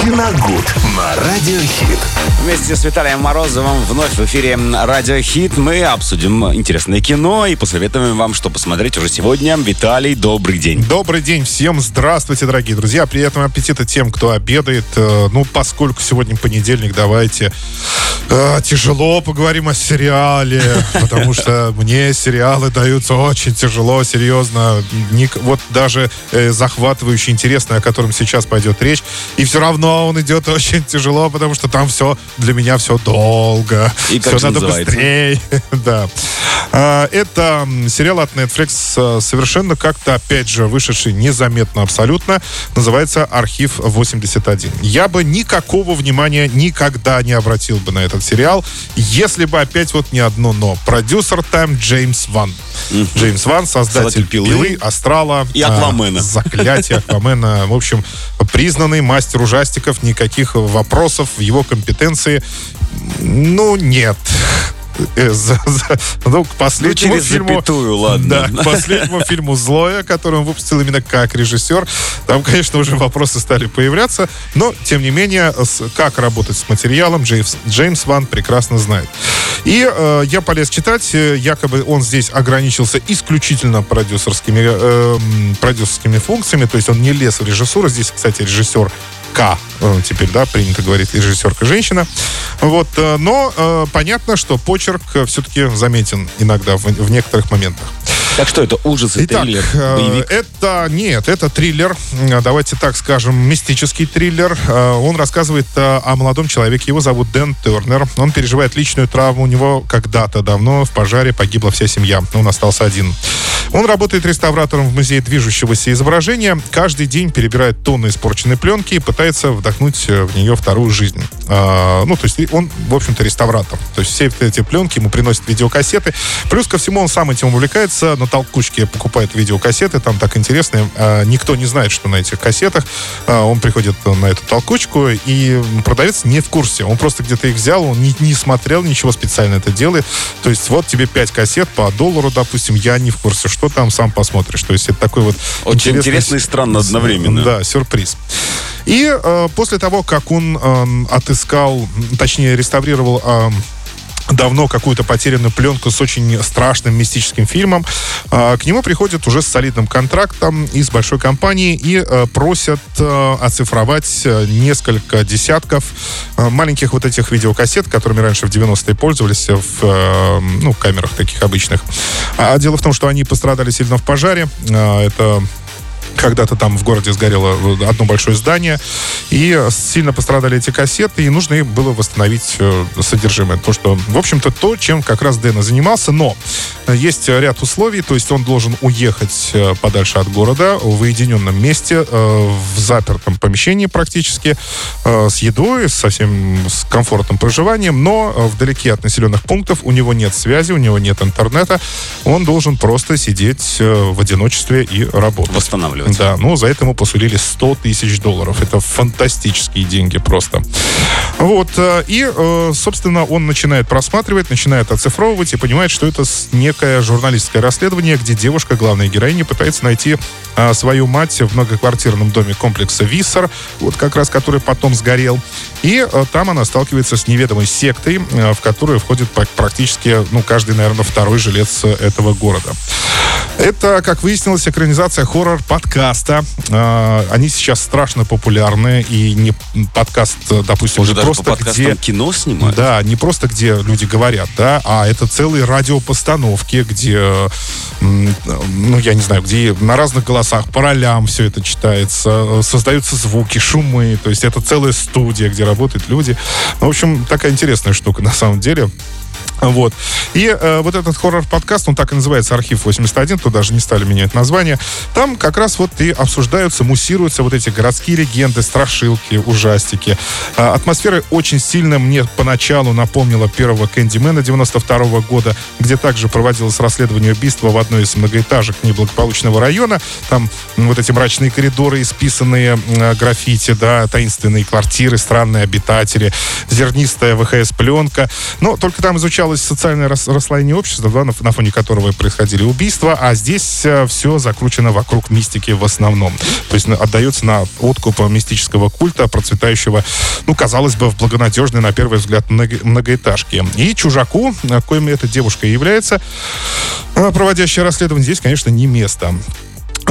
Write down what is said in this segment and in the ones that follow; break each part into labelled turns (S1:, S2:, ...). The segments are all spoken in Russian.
S1: Киногуд на Радиохит.
S2: Вместе с Виталием Морозовым вновь в эфире Радио Хит мы обсудим интересное кино и посоветуем вам, что посмотреть уже сегодня. Виталий, добрый день.
S3: Добрый день всем. Здравствуйте, дорогие друзья. Приятного аппетита тем, кто обедает. Э, Ну, поскольку сегодня понедельник, давайте э, тяжело поговорим о сериале, потому что мне сериалы даются очень тяжело, серьезно. Вот даже э, захватывающий, интересный, о котором сейчас пойдет речь. И все равно он идет очень тяжело, потому что там все для меня все долго.
S2: И
S3: все надо
S2: называется?
S3: быстрее. да. А, Это сериал от Netflix, э, совершенно как-то, опять же, вышедший незаметно абсолютно. Называется «Архив 81». Я бы никакого внимания никогда не обратил бы на этот сериал, если бы опять вот не одно «но». Продюсер там Джеймс Ван. Джеймс Ван, создатель
S2: «Пилы»
S3: «Пилы», «Астрала».
S2: и
S3: а,
S2: «Аквамена».
S3: «Заклятие», «Аквамена». В общем, признанный мастер ужастиков, никаких вопросов в его компетенции, ну, нет. Э, за- за- ну, к последнему
S2: через
S3: фильму...
S2: запятую, ладно.
S3: Да, к последнему фильму «Злое», который он выпустил именно как режиссер. Там, конечно, уже вопросы стали появляться, но, тем не менее, с- как работать с материалом, Джеймс, Джеймс Ван прекрасно знает. И э, я полез читать, э, якобы он здесь ограничился исключительно продюсерскими, э, продюсерскими функциями, то есть он не лез в режиссуру. Здесь, кстати, режиссер К. э, Теперь, да, принято говорить режиссерка женщина. Вот, э, но э, понятно, что почерк все-таки заметен иногда в, в некоторых моментах.
S2: Так что это ужасы,
S3: Итак,
S2: триллер,
S3: э,
S2: боевик?
S3: это нет, это триллер. Э, Давайте так скажем, мистический триллер. Э, Он рассказывает о молодом человеке. Его зовут Дэн Тернер. Он переживает личную травму. У него когда-то давно в пожаре погибла вся семья. Он остался один. Он работает реставратором в музее движущегося изображения. Каждый день перебирает тонны испорченной пленки и пытается вдохнуть в нее вторую жизнь. А, ну, то есть он, в общем-то, реставратор. То есть все эти пленки ему приносят видеокассеты. Плюс ко всему он сам этим увлекается. На толкучке покупает видеокассеты. Там так интересно. а, никто не знает, что на этих кассетах. А, он приходит на эту толкучку, и продавец не в курсе. Он просто где-то их взял, он не, не смотрел, ничего специально это делает. То есть вот тебе 5 кассет по доллару, допустим, я не в курсе, что там, сам посмотришь. То есть это такой вот
S2: Очень интересно и странно одновременно.
S3: Да, сюрприз. И э, после того, как он э, отыскал, точнее, реставрировал э, давно какую-то потерянную пленку с очень страшным мистическим фильмом. А, К нему приходят уже с солидным контрактом из большой компании и э, просят э, оцифровать э, несколько десятков маленьких вот этих видеокассет, которыми раньше в 90-е пользовались в ну, камерах таких обычных. А дело в том, что они пострадали сильно в пожаре. Это когда-то там в городе сгорело одно большое здание, и сильно пострадали эти кассеты, и нужно было восстановить э, содержимое. То, что, в общем-то, то, чем как раз Дэна занимался, но есть ряд условий, то есть он должен уехать э, подальше от города, в уединенном месте, э, в запертом помещении практически, э, с едой, со всем с комфортным проживанием, но э, вдалеке от населенных пунктов у него нет связи, у него нет интернета, он должен просто сидеть э, в одиночестве и работать.
S2: Восстанавливать.
S3: Да, ну за это ему посулили 100 тысяч долларов. Это фантастические деньги просто. Вот, э, и, э, собственно, он начинает просматривать, начинает оцифровывать и понимает, что это некое журналистское расследование, где девушка, главная героиня, пытается найти э, свою мать в многоквартирном доме комплекса Виссер, вот как раз который потом сгорел. И там она сталкивается с неведомой сектой, в которую входит пр- практически, ну, каждый, наверное, второй жилец этого города. Это, как выяснилось, экранизация хоррор-подкаста. Э, Они сейчас страшно популярны, и не подкаст, э, допустим,
S2: Уже
S3: не просто где...
S2: кино снимают?
S3: Да, не просто где люди говорят, да, а это целые радиопостановки, где, ну, я не знаю, где на разных голосах по ролям все это читается, э, создаются звуки, шумы, то есть это целая студия, где работают люди. Ну, в общем, такая интересная штука на самом деле. Вот. И э, вот этот хоррор-подкаст, он так и называется «Архив 81», тут даже не стали менять название. Там как раз вот и обсуждаются, муссируются вот эти городские легенды, страшилки, ужастики. А, атмосфера очень сильно мне поначалу напомнила первого «Кэндимена» 92 года, где также проводилось расследование убийства в одной из многоэтажек неблагополучного района. Там м, вот эти мрачные коридоры, исписанные м, граффити, да, таинственные квартиры, странные обитатели, зернистая ВХС-пленка. Но только там изучалось социальное расслоение общества, да, на, на фоне которого происходили убийства, а здесь э, все закручено вокруг мистики в основном. То есть отдается на откуп мистического культа, процветающего, ну, казалось бы, в благонадежной, на первый взгляд, много, многоэтажке. И чужаку, коим эта девушка является, проводящая расследование, здесь, конечно, не место.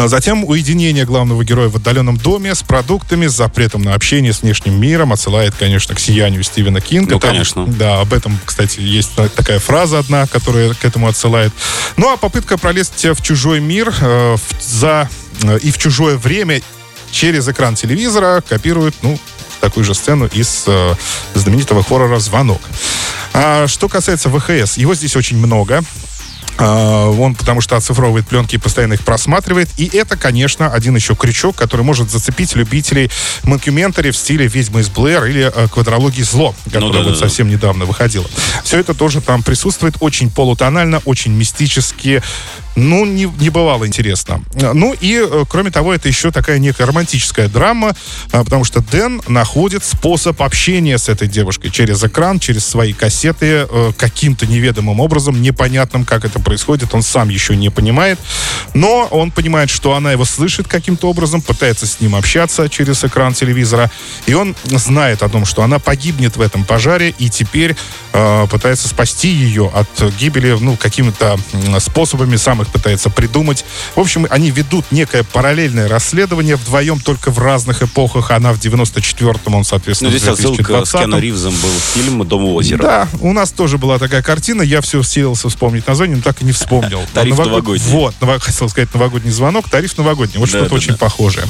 S3: А затем уединение главного героя в отдаленном доме с продуктами, с запретом на общение с внешним миром отсылает, конечно, к сиянию Стивена Кинга.
S2: Ну, Там, конечно.
S3: Да, об этом, кстати, есть такая фраза одна, которая к этому отсылает. Ну, а попытка пролезть в чужой мир э, в, за, э, и в чужое время через экран телевизора копирует, ну, такую же сцену из э, знаменитого хоррора «Звонок». А что касается ВХС, его здесь очень много. А, он потому что оцифровывает пленки и постоянно их просматривает. И это, конечно, один еще крючок, который может зацепить любителей монкюментари в стиле «Ведьмы из Блэр» или э, «Квадрологии зло», которая ну, да, вот да. совсем недавно выходила. Все это тоже там присутствует очень полутонально, очень мистически, ну, не, не бывало интересно. Ну и, э, кроме того, это еще такая некая романтическая драма, а, потому что Дэн находит способ общения с этой девушкой через экран, через свои кассеты, э, каким-то неведомым образом, непонятным, как это происходит, он сам еще не понимает, но он понимает, что она его слышит каким-то образом, пытается с ним общаться через экран телевизора, и он знает о том, что она погибнет в этом пожаре, и теперь э, пытается спасти ее от гибели, ну, какими-то способами самых пытается придумать. В общем, они ведут некое параллельное расследование вдвоем, только в разных эпохах. Она в 94-м, он, соответственно,
S2: ну, здесь в 2020 отсылка с Киану Ривзом был фильм «Дом у озера».
S3: Да, у нас тоже была такая картина. Я все силился вспомнить название, но так и не вспомнил.
S2: Тариф Новогод... новогодний.
S3: Вот, хотел сказать новогодний звонок, тариф новогодний. Вот да, что-то да, очень да. похожее.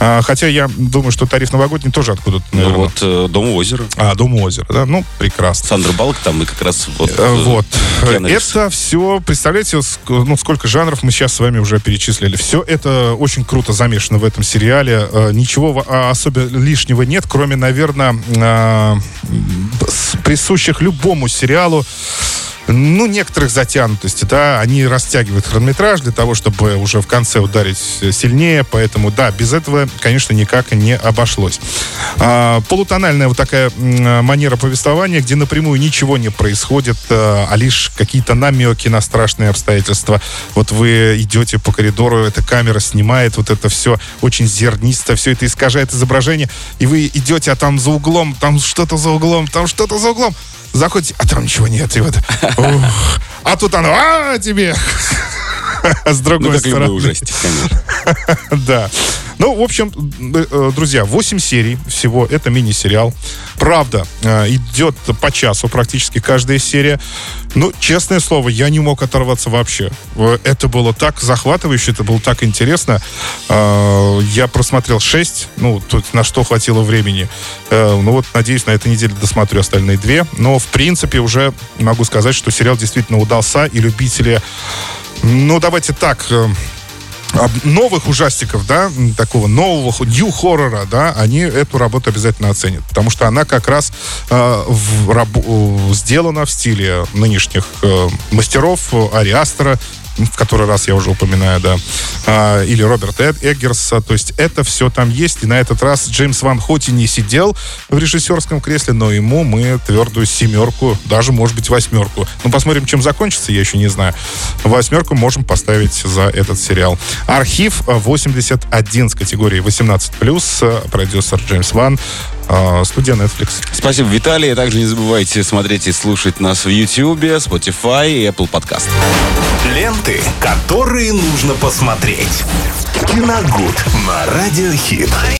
S3: А, хотя я думаю, что тариф новогодний тоже откуда-то,
S2: Ну вот, э, «Дом у озера».
S3: А, «Дом у озера», да, ну, прекрасно.
S2: Сандра Балк там и как раз вот...
S3: Э, э вот. Это все, представляете, ну, сколько сколько жанров мы сейчас с вами уже перечислили. Все это очень круто замешано в этом сериале. Э, ничего а, особо лишнего нет, кроме, наверное, э, присущих любому сериалу ну, некоторых затянутости, да, они растягивают хронометраж для того, чтобы уже в конце ударить сильнее, поэтому, да, без этого, конечно, никак не обошлось. А, полутональная вот такая манера повествования, где напрямую ничего не происходит, а, а лишь какие-то намеки на страшные обстоятельства. Вот вы идете по коридору, эта камера снимает вот это все очень зернисто, все это искажает изображение, и вы идете, а там за углом, там что-то за углом, там что-то за углом заходите, а там ничего нет. И вот, ух, а тут оно, а тебе. С другой ну, стороны. ужастик, конечно. Да. Ну, в общем, э, друзья, 8 серий всего. Это мини-сериал. Правда, э, идет по часу практически каждая серия. Ну, честное слово, я не мог оторваться вообще. Э, это было так захватывающе, это было так интересно. Я просмотрел 6, ну, тут на что хватило времени. Ну вот, надеюсь, на этой неделе досмотрю остальные две. Но, в принципе, уже могу сказать, что сериал действительно удался, и любители ну, давайте так, новых ужастиков, да, такого нового new хоррора, да, они эту работу обязательно оценят, потому что она как раз э, в, раб, сделана в стиле нынешних э, мастеров Ариастера, в который раз я уже упоминаю, да, а, или Роберт Эггерса, то есть это все там есть, и на этот раз Джеймс Ван хоть и не сидел в режиссерском кресле, но ему мы твердую семерку, даже, может быть, восьмерку. Ну, посмотрим, чем закончится, я еще не знаю. Восьмерку можем поставить за этот сериал. Архив 81 с категории 18+, продюсер Джеймс Ван, а, студия Netflix.
S2: Спасибо, Виталий. Также не забывайте смотреть и слушать нас в YouTube, Spotify и Apple Podcast.
S1: Ленты, которые нужно посмотреть. Киногуд на Радиохит.